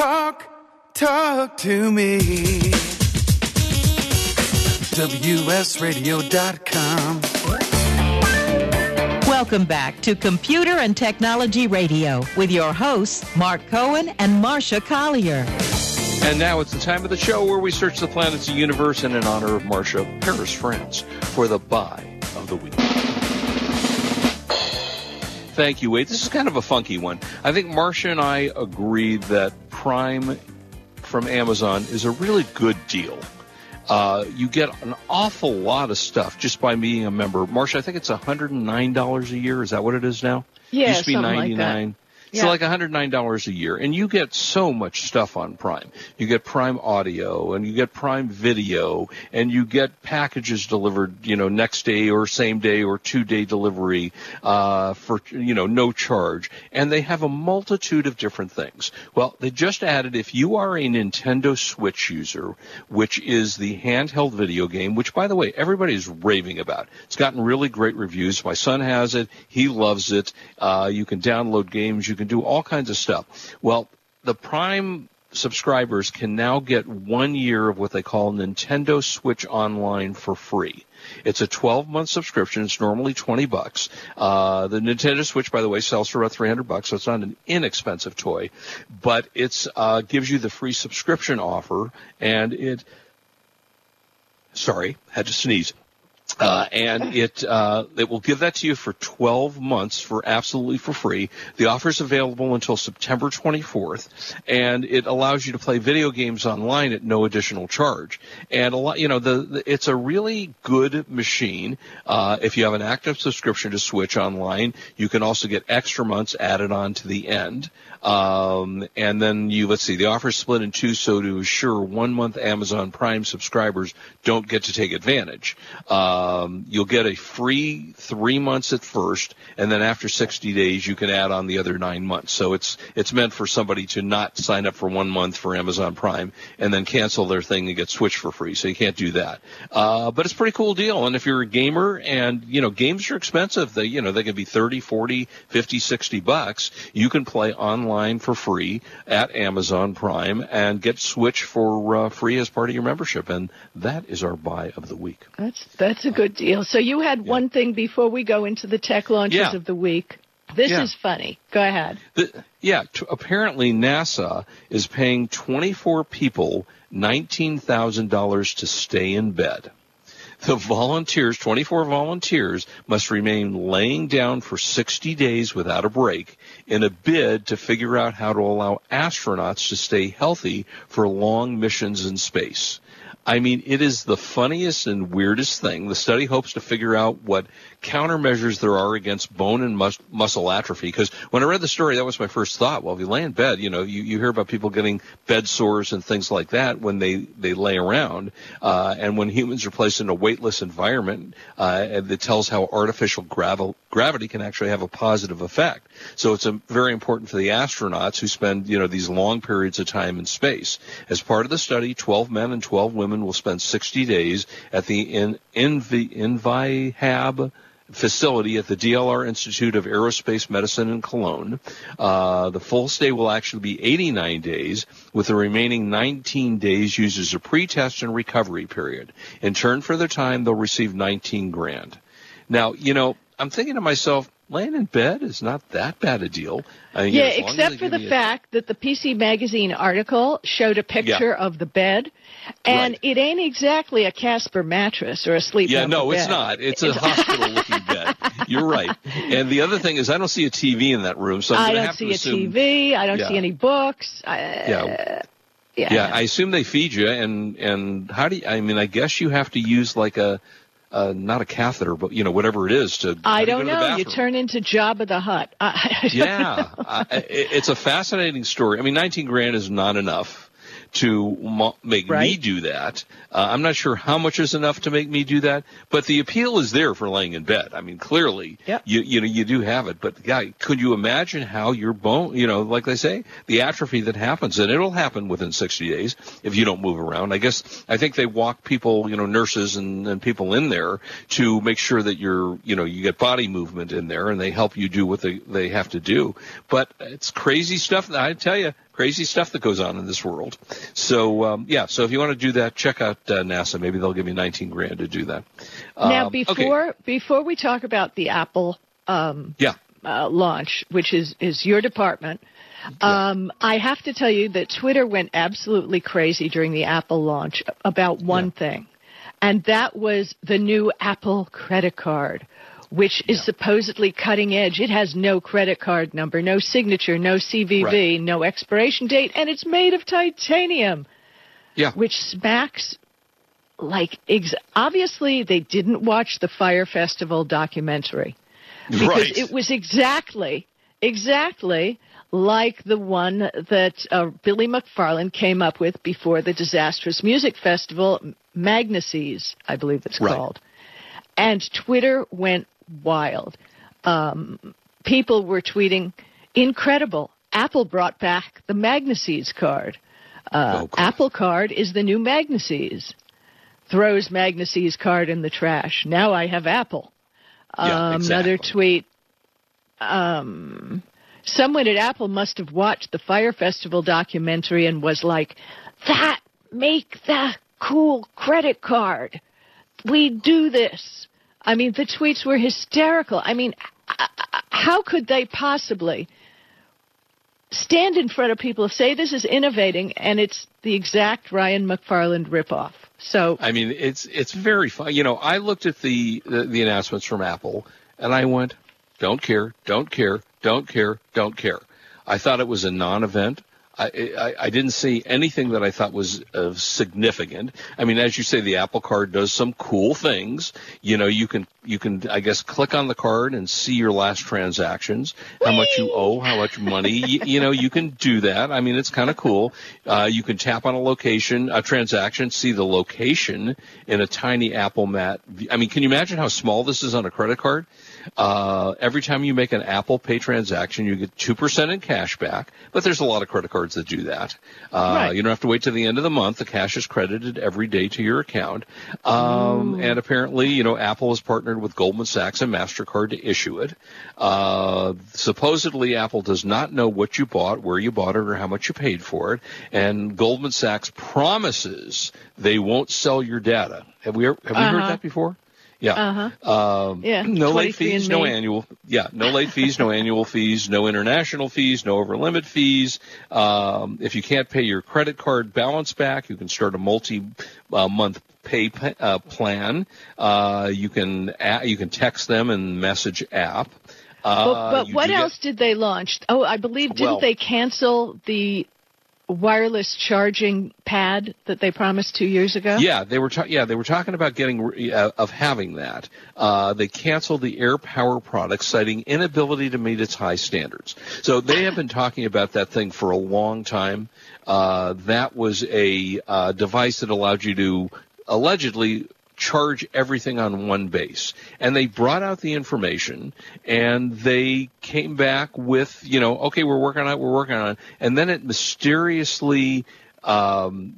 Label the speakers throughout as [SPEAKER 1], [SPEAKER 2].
[SPEAKER 1] Talk, talk to me. WSRadio.com.
[SPEAKER 2] Welcome back to Computer and Technology Radio with your hosts, Mark Cohen and Marsha Collier.
[SPEAKER 3] And now it's the time of the show where we search the planets of the universe and in honor of Marsha Paris, France, for the buy of the week. Thank you, Wade. This is kind of a funky one. I think Marsha and I agree that Prime from Amazon is a really good deal. Uh, you get an awful lot of stuff just by being a member. Marsha, I think it's $109 a year. Is that what it is now?
[SPEAKER 4] Yeah,
[SPEAKER 3] it used to be 99
[SPEAKER 4] like
[SPEAKER 3] So
[SPEAKER 4] Yeah.
[SPEAKER 3] like $109 a year, and you get so much stuff on Prime. You get Prime Audio, and you get Prime Video, and you get packages delivered, you know, next day or same day or two day delivery uh, for you know no charge. And they have a multitude of different things. Well, they just added if you are a Nintendo Switch user, which is the handheld video game, which by the way everybody is raving about. It's gotten really great reviews. My son has it. He loves it. Uh, you can download games. You can do all kinds of stuff. Well, the Prime subscribers can now get one year of what they call Nintendo Switch Online for free. It's a 12 month subscription. It's normally 20 bucks. Uh, the Nintendo Switch, by the way, sells for about 300 bucks, so it's not an inexpensive toy, but it's, uh, gives you the free subscription offer and it, sorry, had to sneeze. Uh, and it uh, it will give that to you for 12 months for absolutely for free. The offer is available until September 24th, and it allows you to play video games online at no additional charge. And a lot, you know, the, the it's a really good machine. Uh, if you have an active subscription to Switch Online, you can also get extra months added on to the end. Um, and then you let's see, the offer is split in two, so to assure one month Amazon Prime subscribers don't get to take advantage. Um, you'll get a free three months at first, and then after 60 days, you can add on the other nine months. So it's it's meant for somebody to not sign up for one month for Amazon Prime and then cancel their thing and get Switch for free. So you can't do that. Uh, but it's a pretty cool deal. And if you're a gamer, and you know games are expensive, they you know they can be 30, 40, 50, 60 bucks. You can play online for free at Amazon Prime and get Switch for uh, free as part of your membership. And that is our buy of the week.
[SPEAKER 4] That's that's a good deal. So you had one thing before we go into the tech launches
[SPEAKER 3] Yeah.
[SPEAKER 4] of the week. This
[SPEAKER 3] Yeah.
[SPEAKER 4] is funny. Go ahead.
[SPEAKER 3] The, yeah, t- apparently NASA is paying 24 people $19,000 to stay in bed. The volunteers, 24 volunteers, must remain laying down for 60 days without a break in a bid to figure out how to allow astronauts to stay healthy for long missions in space. I mean, it is the funniest and weirdest thing. The study hopes to figure out what countermeasures there are against bone and mus- muscle atrophy. Because when I read the story, that was my first thought. Well, if you lay in bed, you know, you, you hear about people getting bed sores and things like that when they, they lay around. Uh, and when humans are placed in a weightless environment, uh, it tells how artificial gravi- gravity can actually have a positive effect. So it's very important for the astronauts who spend, you know, these long periods of time in space. As part of the study, 12 men and 12 women will spend 60 days at the in, Invi, envihab facility at the DLR Institute of Aerospace Medicine in Cologne. Uh, the full stay will actually be 89 days, with the remaining 19 days used as a pre-test and recovery period. In turn for their time, they'll receive 19 grand. Now, you know, I'm thinking to myself, laying in bed is not that bad a deal. I mean,
[SPEAKER 4] yeah,
[SPEAKER 3] as long as
[SPEAKER 4] except for the
[SPEAKER 3] me a-
[SPEAKER 4] fact that the PC Magazine article showed a picture of the bed, and
[SPEAKER 3] Right.
[SPEAKER 4] it ain't exactly a Casper mattress or a sleep
[SPEAKER 3] Yeah, no, it's not. It's a hospital-looking bed. You're right. And the other thing is, I don't see a TV in that room, so I'm
[SPEAKER 4] I don't
[SPEAKER 3] have
[SPEAKER 4] see a
[SPEAKER 3] assume.
[SPEAKER 4] TV. I don't
[SPEAKER 3] Yeah.
[SPEAKER 4] see any books. I,
[SPEAKER 3] Yeah.
[SPEAKER 4] yeah.
[SPEAKER 3] Yeah, I assume they feed you, and and how do you? I mean, I guess you have to use like a, uh, not a catheter, but you know whatever it is to.
[SPEAKER 4] I don't
[SPEAKER 3] to
[SPEAKER 4] know. You turn into Jabba the Hutt. I,
[SPEAKER 3] yeah, I, it's a fascinating story. I mean, 19 grand is not enough to make me do that. Uh, I'm not sure how much is enough to make me do that, but the appeal is there for laying in bed. I mean, clearly,
[SPEAKER 4] Yep.
[SPEAKER 3] you you know you do have it. But guy, could you imagine how your bone, you know, like they say, the atrophy that happens, and it'll happen within 60 days if you don't move around. I guess I think they walk people, you know, nurses and, and people in there to make sure that you're, you know, you get body movement in there, and they help you do what they they have to do. But it's crazy stuff. I tell you, crazy stuff that goes on in this world. So um, yeah, so if you want to do that, check out uh, NASA. Maybe they'll give you 19 grand to do that.
[SPEAKER 4] now,
[SPEAKER 3] Um,
[SPEAKER 4] before
[SPEAKER 3] okay.
[SPEAKER 4] before we talk about the Apple um,
[SPEAKER 3] yeah,
[SPEAKER 4] uh, launch, which is is your department, um, I have to tell you that Twitter went absolutely crazy during the Apple launch about one thing, and that was the new Apple credit card. Which is supposedly cutting edge. It has no credit card number, no signature, no CVV,
[SPEAKER 3] Right.
[SPEAKER 4] no expiration date, and it's made of titanium
[SPEAKER 3] yeah,
[SPEAKER 4] which smacks like ex- obviously they didn't watch the Fyre Festival documentary because
[SPEAKER 3] right.
[SPEAKER 4] it was exactly exactly like the one that uh, Billy McFarland came up with before the disastrous music festival Magnises, I believe it's
[SPEAKER 3] Right.
[SPEAKER 4] called. And Twitter went wild. Um, people were tweeting, "Incredible! Apple brought back the Magnises card." Uh,
[SPEAKER 3] Oh,
[SPEAKER 4] Apple Card is the new Magnises. Throws Magnises card in the trash. Now I have Apple.
[SPEAKER 3] Yeah,
[SPEAKER 4] um, Another tweet. Um, someone at Apple must have watched the Fyre Festival documentary and was like, "That make the cool credit card. We do this." I mean, the tweets were hysterical. I mean, how could they possibly? stand in front of people, say this is innovating, and it's the exact Ryan McFarland ripoff. So
[SPEAKER 3] I mean, it's it's very fun. You know, I looked at the, the the announcements from Apple, and I went, "Don't care, don't care, don't care, don't care." I thought it was a non-event. I, I, didn't see anything that I thought was significant. I mean, as you say, the Apple Card does some cool things. You know, you can you can I guess click on the card and see your last transactions, how much you owe, how much money. you, you know, you can do that. I mean, it's kind of cool. Uh, you can tap on a location, a transaction, see the location in a tiny Apple Map. I mean, can you imagine how small this is on a credit card? Uh, every time you make an Apple Pay transaction, you get 2% in cash back, but there's a lot of credit cards that do that. Uh,
[SPEAKER 4] Right.
[SPEAKER 3] You don't have to wait to the end of the month. The cash is credited every day to your account. Um, and apparently, you know, Apple has partnered with Goldman Sachs and MasterCard to issue it. Uh, supposedly, Apple does not know what you bought, where you bought it, or how much you paid for it. And Goldman Sachs promises they won't sell your data. Have we, have we heard
[SPEAKER 4] Uh-huh.
[SPEAKER 3] that before? Yeah.
[SPEAKER 4] Uh-huh.
[SPEAKER 3] Um,
[SPEAKER 4] Yeah,
[SPEAKER 3] no late fees, no annual. Yeah, no late fees, no annual fees, no international fees, no over limit fees. Um, if you can't pay your credit card balance back, you can start a multi uh, month pay p- uh, plan. Uh, you can a- you can text them and message app. Uh,
[SPEAKER 4] but, but what
[SPEAKER 3] do get-
[SPEAKER 4] else did they launch? Oh, I believe didn't
[SPEAKER 3] Well-
[SPEAKER 4] they cancel the wireless charging pad that they promised two years ago?
[SPEAKER 3] Yeah, they were ta- yeah they were talking about getting uh, of having that. Uh, they canceled the Air Power product, citing inability to meet its high standards. So they have been talking about that thing for a long time. Uh, that was a uh, device that allowed you to allegedly charge everything on one base. And they brought out the information and they came back with, you know, okay, we're working on it, we're working on it. And then it mysteriously um,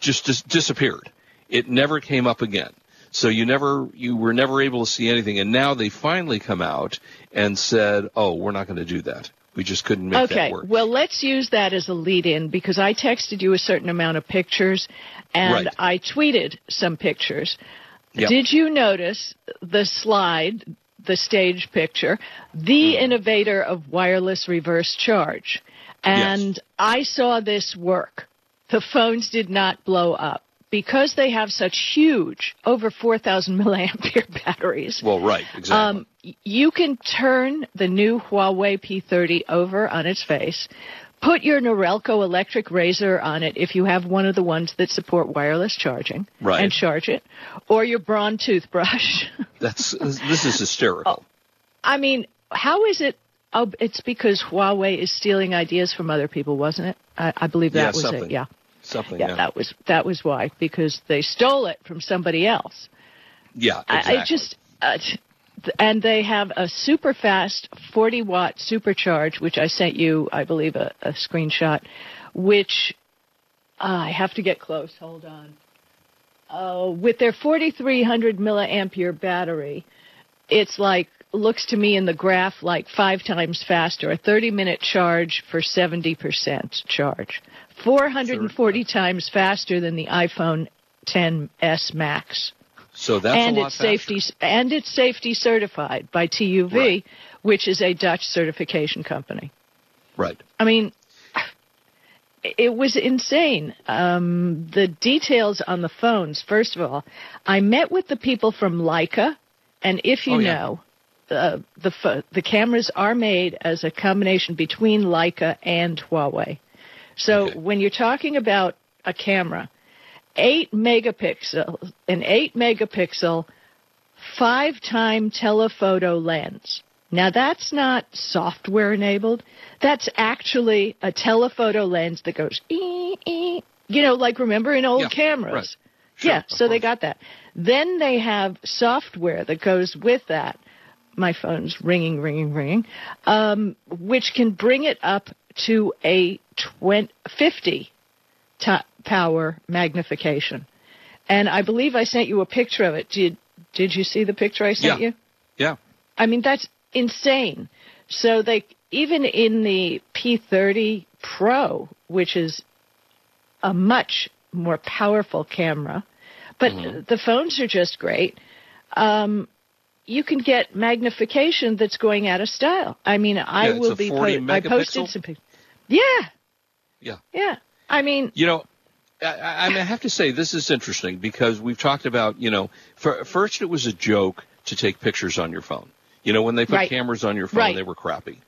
[SPEAKER 3] just dis- disappeared. It never came up again. So you never, you were never able to see anything. And now they finally come out and said, oh, we're not going to do that. We just couldn't make
[SPEAKER 4] Okay,
[SPEAKER 3] that work.
[SPEAKER 4] well, let's use that as a lead in because I texted you a certain amount of pictures and
[SPEAKER 3] Right.
[SPEAKER 4] I tweeted some pictures.
[SPEAKER 3] Yep.
[SPEAKER 4] Did you notice the slide, the stage picture, the
[SPEAKER 3] Hmm.
[SPEAKER 4] innovator of wireless reverse charge? And I saw this work. The phones did not blow up because they have such huge, over 4,000 milliampere batteries.
[SPEAKER 3] well, right, exactly.
[SPEAKER 4] Um, you can turn the new Huawei P30 over on its face, put your Norelco electric razor on it if you have one of the ones that support wireless charging,
[SPEAKER 3] Right.
[SPEAKER 4] and charge it, or your Braun toothbrush.
[SPEAKER 3] That's this is hysterical.
[SPEAKER 4] I mean, how is it? Oh, it's because Huawei is stealing ideas from other people, wasn't it? I, I believe that
[SPEAKER 3] Yeah,
[SPEAKER 4] was
[SPEAKER 3] something.
[SPEAKER 4] it. Yeah.
[SPEAKER 3] Something.
[SPEAKER 4] yeah,
[SPEAKER 3] Yeah.
[SPEAKER 4] that was that was why because they stole it from somebody else.
[SPEAKER 3] yeah. Exactly.
[SPEAKER 4] I, I just, uh, t- and they have a super fast 40 watt supercharge, which I sent you, I believe, a, a screenshot, which uh, I have to get close. Hold on. Uh, with their 4,300 milliampere battery, it's like looks to me in the graph like five times faster. A 30 minute charge for 70% charge. 440 times faster than the iPhone 10s Max.
[SPEAKER 3] So that's
[SPEAKER 4] and
[SPEAKER 3] a lot
[SPEAKER 4] it's safety
[SPEAKER 3] faster.
[SPEAKER 4] and it's safety certified by TUV,
[SPEAKER 3] Right.
[SPEAKER 4] which is a Dutch certification company.
[SPEAKER 3] Right.
[SPEAKER 4] I mean, it was insane. Um, the details on the phones. First of all, I met with the people from Leica, and if you
[SPEAKER 3] Oh, yeah.
[SPEAKER 4] know, uh, the the cameras are made as a combination between Leica and Huawei. So
[SPEAKER 3] Okay.
[SPEAKER 4] when you're talking about a camera, eight megapixel, an eight megapixel, five time telephoto lens. Now that's not software enabled. That's actually a telephoto lens that goes, ee, ee. you know, like remember in old
[SPEAKER 3] Yeah,
[SPEAKER 4] cameras.
[SPEAKER 3] right. Sure,
[SPEAKER 4] yeah, so they got that. Then they have software that goes with that. My phone's ringing, ringing, ringing, um, which can bring it up to a 20, 50 ti power magnification. And I believe I sent you a picture of it. Did Did you see the picture I sent
[SPEAKER 3] Yeah.
[SPEAKER 4] you?
[SPEAKER 3] Yeah.
[SPEAKER 4] I mean, that's insane. So they even in the P30 Pro, which is a much more powerful camera, but
[SPEAKER 3] Mm-hmm.
[SPEAKER 4] the phones are just great. Um, you can get magnification that's going out of style. I mean, I
[SPEAKER 3] Yeah,
[SPEAKER 4] will be.
[SPEAKER 3] 40
[SPEAKER 4] I posted some pictures. Yeah,
[SPEAKER 3] Yeah.
[SPEAKER 4] yeah. I mean,
[SPEAKER 3] You know, I, I mean, I have to say this is interesting because we've talked about, you know, for, first it was a joke to take pictures on your phone. You know, when they put
[SPEAKER 4] Right.
[SPEAKER 3] cameras on your phone,
[SPEAKER 4] Right.
[SPEAKER 3] they were crappy.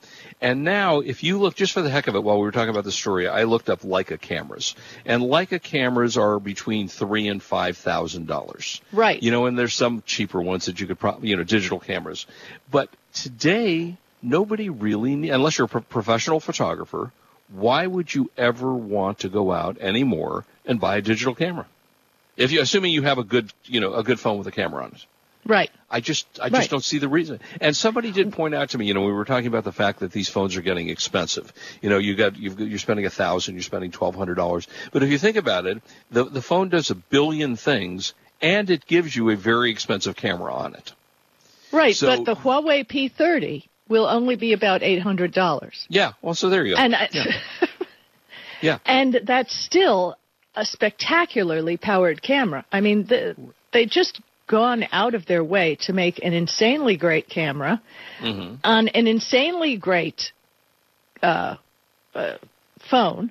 [SPEAKER 3] And now, if you look just for the heck of it, while we were talking about the story, I looked up Leica cameras, and Leica cameras are between three and five thousand dollars.
[SPEAKER 4] Right.
[SPEAKER 3] You know, and there's some cheaper ones that you could probably, you know, digital cameras. But today, nobody really, unless you're a pro- professional photographer, why would you ever want to go out anymore and buy a digital camera? If you, assuming you have a good, you know, a good phone with a camera on it.
[SPEAKER 4] right.
[SPEAKER 3] I just, I
[SPEAKER 4] Right.
[SPEAKER 3] just don't see the reason. And somebody did point out to me, you know, we were talking about the fact that these phones are getting expensive. You know, you got, you've, got- you're spending a thousand, you're spending twelve hundred dollars. But if you think about it, the the phone does a billion things, and it gives you a very expensive camera on it.
[SPEAKER 4] Right,
[SPEAKER 3] So-
[SPEAKER 4] but the Huawei P30 will only be about eight hundred dollars,
[SPEAKER 3] Yeah. Well, so there you go.
[SPEAKER 4] and I,
[SPEAKER 3] yeah. yeah.
[SPEAKER 4] and that's still a spectacularly powered camera. I mean, the, they just gone out of their way to make an insanely great camera
[SPEAKER 3] Mm-hmm.
[SPEAKER 4] on an insanely great uh, uh, phone.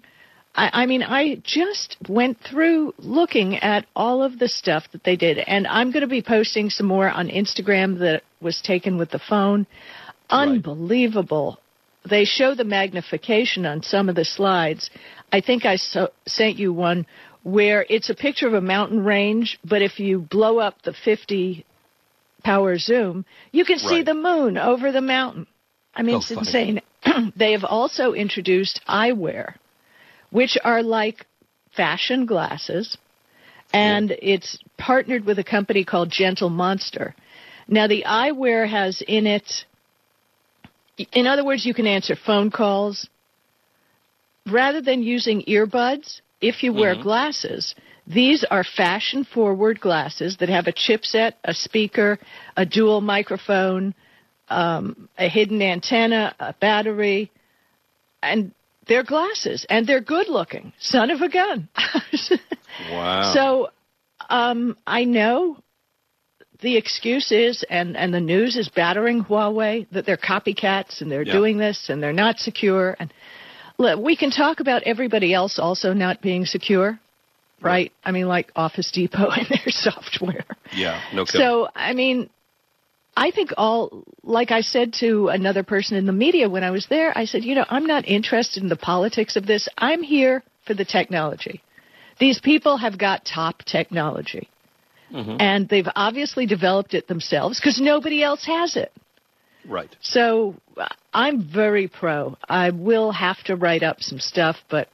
[SPEAKER 4] I, I mean, I just went through looking at all of the stuff that they did, and I'm going to be posting some more on Instagram that was taken with the phone. Unbelievable. They show the magnification on some of the slides. I think I so, sent you one where it's a picture of a mountain range, but if you blow up the 50 power zoom, you can see
[SPEAKER 3] Right.
[SPEAKER 4] the moon over the mountain. I mean,
[SPEAKER 3] Oh,
[SPEAKER 4] it's insane. they have also introduced eyewear, which are like fashion glasses, and it's partnered with a company called Gentle Monster. Now, the eyewear has in it, in other words, you can answer phone calls. Rather than using earbuds, if you wear glasses, these are fashion forward glasses that have a chipset, a speaker, a dual microphone, um, a hidden antenna, a battery, and they're glasses and they're good looking. Son of a gun.
[SPEAKER 3] Wow.
[SPEAKER 4] So um, I know the excuse is, and, and the news is battering Huawei that they're copycats and they're
[SPEAKER 3] Yeah.
[SPEAKER 4] doing this and they're not secure. And look, we can talk about everybody else also not being secure, right? I mean, like Office Depot and their software.
[SPEAKER 3] yeah. No kidding.
[SPEAKER 4] So, I mean, I think all, like I said to another person in the media when I was there, I said, you know, I'm not interested in the politics of this. I'm here for the technology. These people have got top technology. And they've obviously developed it themselves because nobody else has it.
[SPEAKER 3] right.
[SPEAKER 4] So I'm very pro. I will have to write up some stuff, but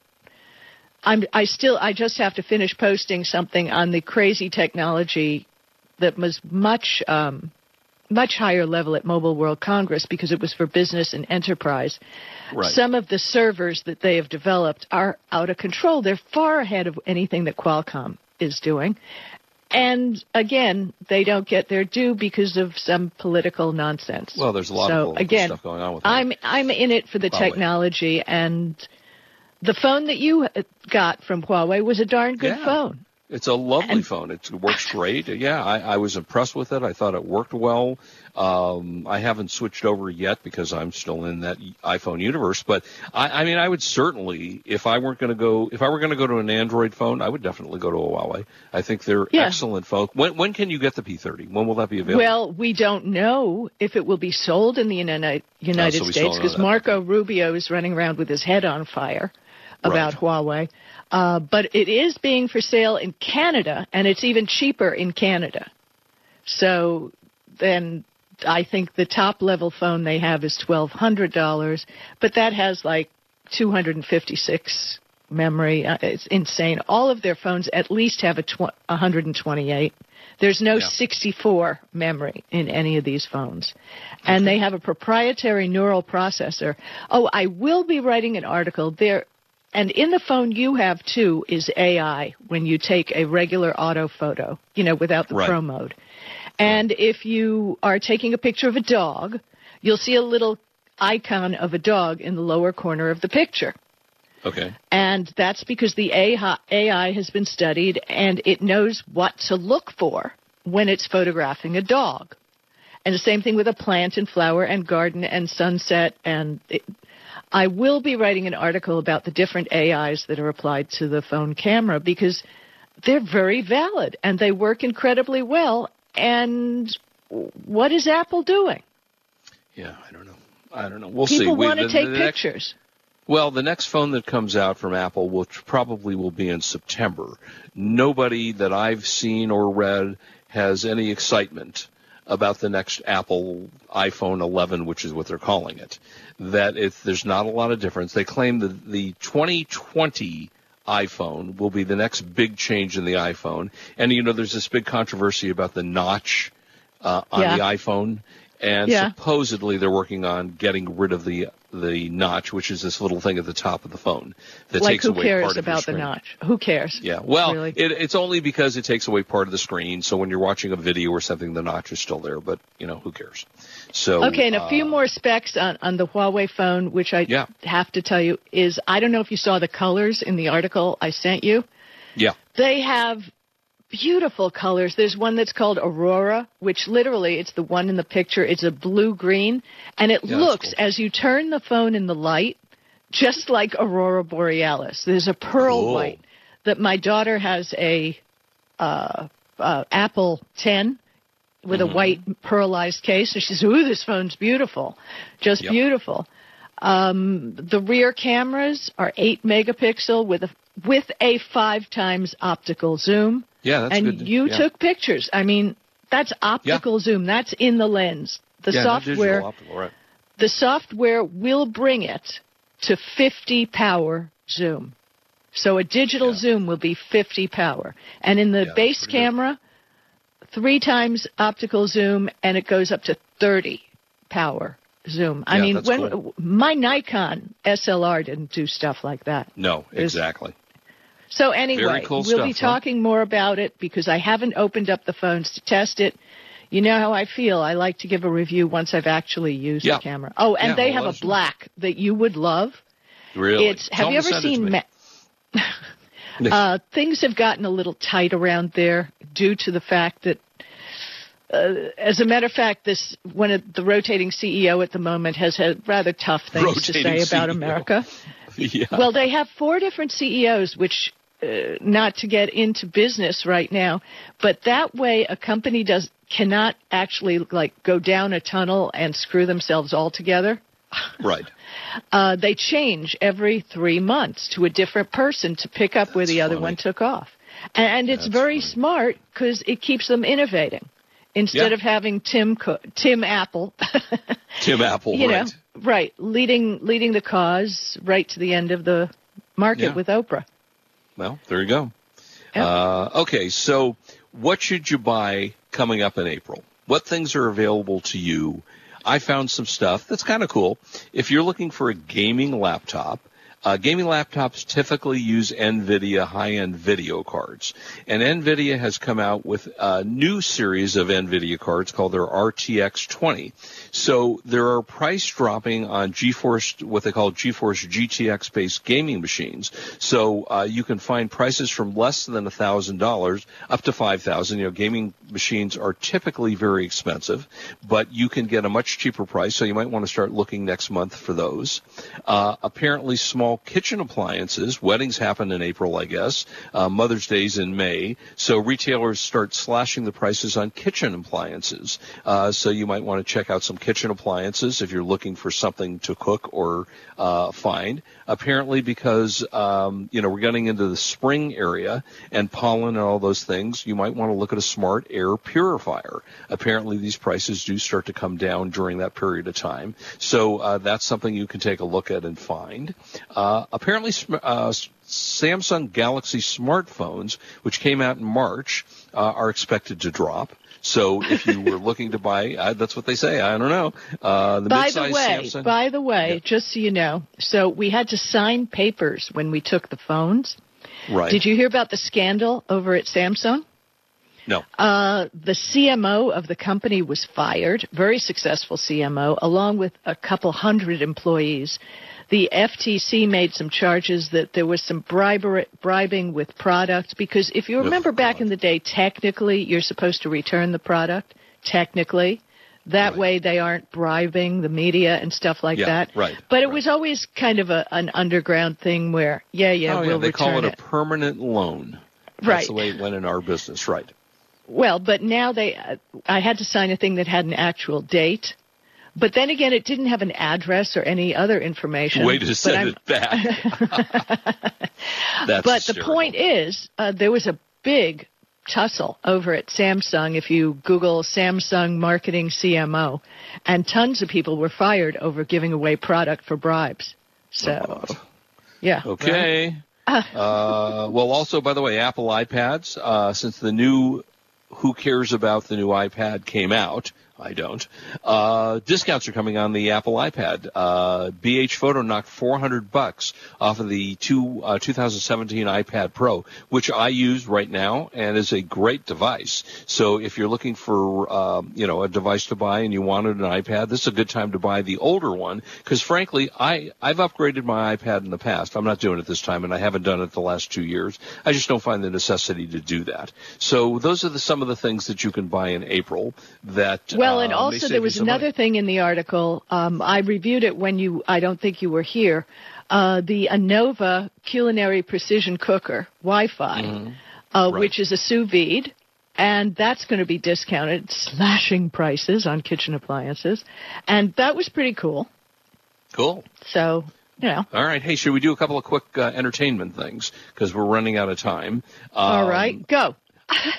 [SPEAKER 4] I'm I still I just have to finish posting something on the crazy technology that was much um, much higher level at Mobile World Congress because it was for business and enterprise.
[SPEAKER 3] Right.
[SPEAKER 4] Some of the servers that they have developed are out of control. They're far ahead of anything that Qualcomm is doing. And again, they don't get their due because of some political nonsense.
[SPEAKER 3] Well, there's a lot
[SPEAKER 4] so,
[SPEAKER 3] of political
[SPEAKER 4] again,
[SPEAKER 3] stuff going on with that.
[SPEAKER 4] I'm I'm in it for the
[SPEAKER 3] Huawei.
[SPEAKER 4] technology, and the phone that you got from Huawei was a darn good
[SPEAKER 3] Yeah.
[SPEAKER 4] phone.
[SPEAKER 3] It's a lovely
[SPEAKER 4] And-
[SPEAKER 3] phone. It works great. Yeah, I, I was impressed with it. I thought it worked well. Um, I haven't switched over yet because I'm still in that iPhone universe. But I, I mean, I would certainly, if I weren't going to go, if I were going to go to an Android phone, I would definitely go to a Huawei. I think they're
[SPEAKER 4] Yeah.
[SPEAKER 3] excellent phones. When, when can you get the P30? When will that be available?
[SPEAKER 4] Well, we don't know if it will be sold in the United United
[SPEAKER 3] Oh, so
[SPEAKER 4] States because. Marco Rubio is running around with his head on fire about Huawei. Uh, but it is being for sale in Canada, and it's even cheaper in Canada. So then I think the top level phone they have is twelve hundred dollars, but that has like two hundred and fifty six memory. Uh, it's insane. All of their phones at least have a tw- 128. There's no
[SPEAKER 3] Yeah.
[SPEAKER 4] 64 memory in any of these phones. And they have a proprietary neural processor. Oh, I will be writing an article there. And in the phone you have too is AI when you take a regular auto photo, you know, without the
[SPEAKER 3] Right.
[SPEAKER 4] pro mode. And if you are taking a picture of a dog, you'll see a little icon of a dog in the lower corner of the picture.
[SPEAKER 3] okay.
[SPEAKER 4] And that's because the AI has been studied and it knows what to look for when it's photographing a dog. And the same thing with a plant and flower and garden and sunset. And I will be writing an article about the different AIs that are applied to the phone camera because they're very valid and they work incredibly well. And what is Apple doing?
[SPEAKER 3] Yeah, I don't know. I don't know. We'll
[SPEAKER 4] People
[SPEAKER 3] see. We-
[SPEAKER 4] want to
[SPEAKER 3] the-
[SPEAKER 4] take
[SPEAKER 3] the next-
[SPEAKER 4] pictures.
[SPEAKER 3] Well, the next phone that comes out from Apple, which probably will be in September, nobody that I've seen or read has any excitement about the next Apple iPhone 11, which is what they're calling it. That it, there's not a lot of difference. They claim that the 2020 iPhone will be the next big change in the iPhone. And you know, there's this big controversy about the notch uh, on
[SPEAKER 4] Yeah.
[SPEAKER 3] the iPhone, and
[SPEAKER 4] Yeah.
[SPEAKER 3] supposedly they're working on getting rid of the the notch, which is this little thing at the top of the phone that
[SPEAKER 4] Like
[SPEAKER 3] takes away part of your
[SPEAKER 4] about the
[SPEAKER 3] screen.
[SPEAKER 4] notch? Who cares?
[SPEAKER 3] Yeah, well,
[SPEAKER 4] Really?
[SPEAKER 3] it, it's only because it takes away part of the screen. So when you're watching a video or something, the notch is still there. But you know, who cares? So
[SPEAKER 4] Okay, and a few
[SPEAKER 3] uh,
[SPEAKER 4] more specs on, on the Huawei phone, which I
[SPEAKER 3] Yeah.
[SPEAKER 4] have to tell you is I don't know if you saw the colors in the article I sent you.
[SPEAKER 3] Yeah,
[SPEAKER 4] They have beautiful colors. There's one that's called Aurora, which literally it's the one in the picture. It's a blue green, and it
[SPEAKER 3] Yeah,
[SPEAKER 4] looks
[SPEAKER 3] cool.
[SPEAKER 4] as you turn the phone in the light, just like Aurora Borealis. There's a pearl
[SPEAKER 3] Cool.
[SPEAKER 4] white that my daughter has a uh, uh, Apple 10 with
[SPEAKER 3] Mm-hmm.
[SPEAKER 4] a white pearlized case, and she says, "Ooh, this phone's beautiful, just
[SPEAKER 3] Yep.
[SPEAKER 4] beautiful." Um, the rear cameras are eight megapixel with a with a five times optical zoom,
[SPEAKER 3] yeah, that's
[SPEAKER 4] and
[SPEAKER 3] good.
[SPEAKER 4] you
[SPEAKER 3] yeah.
[SPEAKER 4] took pictures. I mean, that's optical zoom. That's in the lens. The
[SPEAKER 3] yeah,
[SPEAKER 4] software
[SPEAKER 3] digital optical, right?
[SPEAKER 4] the software will bring it to 50 power zoom. So a digital
[SPEAKER 3] Yeah.
[SPEAKER 4] zoom will be 50 power. And in the
[SPEAKER 3] Yeah,
[SPEAKER 4] base
[SPEAKER 3] pretty good.
[SPEAKER 4] camera, three times optical zoom and it goes up to 30 power zoom. I
[SPEAKER 3] Yeah,
[SPEAKER 4] mean, when
[SPEAKER 3] cool.
[SPEAKER 4] my Nikon SLR didn't do stuff like that.
[SPEAKER 3] No, exactly.
[SPEAKER 4] So anyway,
[SPEAKER 3] cool
[SPEAKER 4] we'll be
[SPEAKER 3] stuff, huh?
[SPEAKER 4] talking more about it because I haven't opened up the phones to test it. You know how I feel. I like to give a review once I've actually used
[SPEAKER 3] Yeah.
[SPEAKER 4] the camera. Oh, and
[SPEAKER 3] Yeah,
[SPEAKER 4] they
[SPEAKER 3] well,
[SPEAKER 4] have a black that you would love.
[SPEAKER 3] Really.
[SPEAKER 4] It's
[SPEAKER 3] Tell
[SPEAKER 4] have you ever
[SPEAKER 3] send it to
[SPEAKER 4] seen
[SPEAKER 3] me.
[SPEAKER 4] Ma- uh, things have gotten a little tight around there due to the fact that uh, as a matter of fact, this one of the rotating CEO at the moment has had rather tough things to say about
[SPEAKER 3] CEO.
[SPEAKER 4] America.
[SPEAKER 3] yeah.
[SPEAKER 4] Well, they have four different CEOs, which uh, not to get into business right now, but that way a company does cannot actually like go down a tunnel and screw themselves all together.
[SPEAKER 3] right.
[SPEAKER 4] Uh, they change every three months to a different person to pick up where
[SPEAKER 3] That's
[SPEAKER 4] the other one took off, and, and it's very
[SPEAKER 3] funny.
[SPEAKER 4] smart because it keeps them innovating instead
[SPEAKER 3] Yeah.
[SPEAKER 4] of having Tim Cook, Tim Apple.
[SPEAKER 3] Tim Apple.
[SPEAKER 4] you
[SPEAKER 3] right.
[SPEAKER 4] know, right, leading leading the cause right to the end of the market
[SPEAKER 3] Yeah.
[SPEAKER 4] with Oprah.
[SPEAKER 3] Well, there you go. Uh, okay, so what should you buy coming up in April? What things are available to you? I found some stuff that's kind of cool. If you're looking for a gaming laptop, Uh, gaming laptops typically use NVIDIA high-end video cards, and NVIDIA has come out with a new series of NVIDIA cards called their RTX 20. So there are price dropping on GeForce, what they call GeForce GTX based gaming machines. So uh, you can find prices from less than thousand dollars up to five thousand. You know, gaming machines are typically very expensive, but you can get a much cheaper price. So you might want to start looking next month for those. Uh, apparently, small kitchen appliances. Weddings happen in April, I guess. Uh, Mother's Day's in May. So retailers start slashing the prices on kitchen appliances. Uh, so you might want to check out some kitchen appliances if you're looking for something to cook or uh, find. Apparently, because um, you know we're getting into the spring area and pollen and all those things, you might want to look at a smart air purifier. Apparently, these prices do start to come down during that period of time. So uh, that's something you can take a look at and find. Uh, apparently, uh, Samsung Galaxy smartphones, which came out in March, uh, are expected to drop. So if you were looking to buy, uh, that's what they say. I don't know. Uh, the
[SPEAKER 4] by the way,
[SPEAKER 3] Samsung,
[SPEAKER 4] by the way,
[SPEAKER 3] Yeah.
[SPEAKER 4] just so you know, so we had to sign papers when we took the phones.
[SPEAKER 3] right?
[SPEAKER 4] Did you hear about the scandal over at Samsung?
[SPEAKER 3] No.
[SPEAKER 4] Uh, the CMO of the company was fired, very successful CMO, along with a couple hundred employees. The FTC made some charges that there was some bribery, bribing with product because if you remember back in the day, technically you're supposed to return the product. Technically, that
[SPEAKER 3] Right.
[SPEAKER 4] way they aren't bribing the media and stuff like
[SPEAKER 3] Yeah,
[SPEAKER 4] that.
[SPEAKER 3] right,
[SPEAKER 4] But it
[SPEAKER 3] right.
[SPEAKER 4] was always kind of a, an underground thing where, yeah, yeah,
[SPEAKER 3] oh,
[SPEAKER 4] we'll
[SPEAKER 3] yeah. They
[SPEAKER 4] return
[SPEAKER 3] call it, a permanent loan. Right. That's
[SPEAKER 4] Right.
[SPEAKER 3] the way it went in our business, right?
[SPEAKER 4] Well, but now they, uh, I had to sign a thing that had an actual date. But then again, it didn't have an address or any other information.
[SPEAKER 3] Way to send it back. That's
[SPEAKER 4] But the point is, uh, there was a big tussle over at Samsung. If you Google Samsung marketing CMO, and tons of people were fired over giving away product for bribes. So, yeah.
[SPEAKER 3] Okay. Uh, well, also, by the way, Apple iPads, uh, since the new Who Cares About the New iPad came out, I don't, uh, discounts are coming on the Apple iPad. Uh, BH Photo knocked 400 bucks off of the two, uh, 2017 iPad Pro, which I use right now and is a great device. So if you're looking for, um, you know, a device to buy and you wanted an iPad, this is a good time to buy the older one because frankly, I, I've upgraded my iPad in the past. I'm not doing it this time and I haven't done it the last two years. I just don't find the necessity to do that. So those are the, some of the things that you can buy in April that,
[SPEAKER 4] Well,
[SPEAKER 3] uh,
[SPEAKER 4] and
[SPEAKER 3] may
[SPEAKER 4] also there was
[SPEAKER 3] some money.
[SPEAKER 4] another thing in the article. Um, I reviewed it when you, I don't think you were here. Uh, the Anova culinary precision cooker Wi-Fi, uh,
[SPEAKER 3] Mm-hmm. Right.
[SPEAKER 4] which is a sous vide, and that's going to be discounted, slashing prices on kitchen appliances, and that was pretty cool.
[SPEAKER 3] Cool.
[SPEAKER 4] So, you know,
[SPEAKER 3] All right. Hey, should we do a couple of quick uh, entertainment things because we're running out of time?
[SPEAKER 4] all
[SPEAKER 3] Um,
[SPEAKER 4] right, go.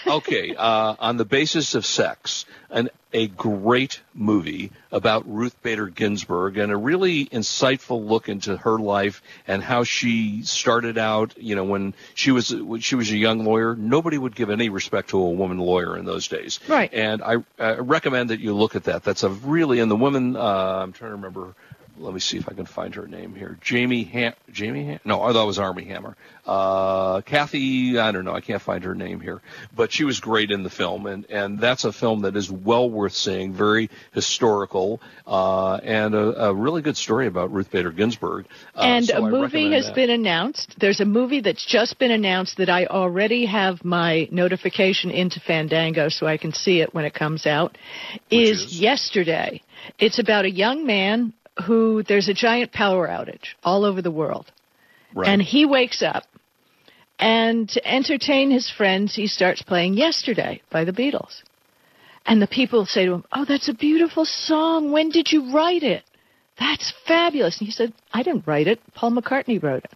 [SPEAKER 3] Okay, uh, on the basis of sex, an, a great movie about Ruth Bader Ginsburg and a really insightful look into her life and how she started out. You know, when she was when she was a young lawyer, nobody would give any respect to a woman lawyer in those days.
[SPEAKER 4] Right.
[SPEAKER 3] And I uh, recommend that you look at that. That's a really and the woman. Uh, I'm trying to remember. Let me see if I can find her name here. Jamie Ham. Jamie Ham. No, I thought it was Armie Hammer. Uh, Kathy. I don't know. I can't find her name here, but she was great in the film, and and that's a film that is well worth seeing. Very historical, uh, and a, a really good story about Ruth Bader Ginsburg. Uh,
[SPEAKER 4] and
[SPEAKER 3] so
[SPEAKER 4] a movie has
[SPEAKER 3] that.
[SPEAKER 4] been announced. There's a movie that's just been announced that I already have my notification into Fandango so I can see it when it comes out. Is,
[SPEAKER 3] is?
[SPEAKER 4] yesterday. It's about a young man who there's a giant power outage all over the world.
[SPEAKER 3] Right.
[SPEAKER 4] And he wakes up and to entertain his friends, he starts playing Yesterday by the Beatles. And the people say to him, Oh, that's a beautiful song. When did you write it? That's fabulous. And he said, I didn't write it. Paul McCartney wrote it.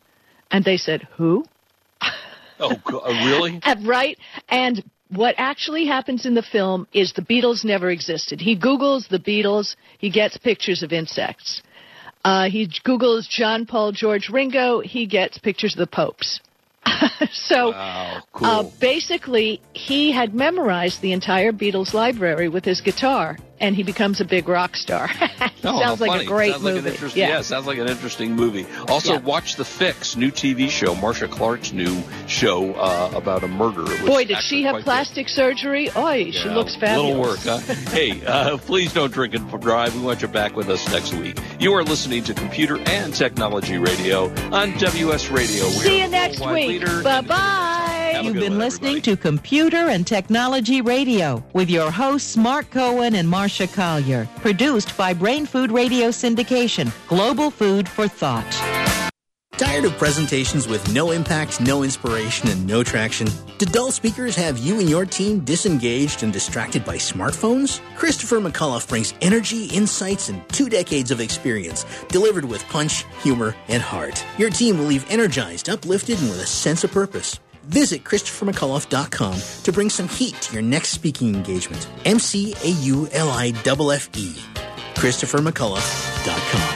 [SPEAKER 4] And they said, Who?
[SPEAKER 3] oh, uh, really?
[SPEAKER 4] Uh, right? And what actually happens in the film is the Beatles never existed. He Googles the Beatles, he gets pictures of insects. Uh, he Googles John Paul George Ringo, he gets pictures of the popes. so
[SPEAKER 3] Wow. Cool.
[SPEAKER 4] uh, basically, he had memorized the entire Beatles library with his guitar and he becomes a big rock star.
[SPEAKER 3] Oh,
[SPEAKER 4] sounds like a great
[SPEAKER 3] sounds
[SPEAKER 4] movie.
[SPEAKER 3] Interesting,
[SPEAKER 4] yeah.
[SPEAKER 3] yeah, sounds like an interesting movie. Also,
[SPEAKER 4] Yeah.
[SPEAKER 3] watch The Fix, new TV show, Marcia Clark's new show uh, about a murder. It was
[SPEAKER 4] Boy, did she have
[SPEAKER 3] quite good.
[SPEAKER 4] plastic surgery? Oi, she looks fabulous.
[SPEAKER 3] Little work, huh? hey, uh, please don't drink and drive. We want you back with us next week. You are listening to Computer and Technology Radio on WS Radio. We
[SPEAKER 4] See you next week. Bye bye.
[SPEAKER 3] Have
[SPEAKER 2] You've been
[SPEAKER 3] one,
[SPEAKER 2] listening
[SPEAKER 3] everybody.
[SPEAKER 2] to Computer and Technology Radio with your hosts Mark Cohen and Marsha Collier. Produced by Brain Food Radio Syndication, Global Food for Thought.
[SPEAKER 5] Tired of presentations with no impact, no inspiration, and no traction? Do dull speakers have you and your team disengaged and distracted by smartphones? Christopher McAuliffe brings energy, insights, and two decades of experience, delivered with punch, humor, and heart. Your team will leave energized, uplifted, and with a sense of purpose. Visit ChristopherMcAuliffe.com to bring some heat to your next speaking engagement. M C A U L I F F E. ChristopherMcAuliffe.com.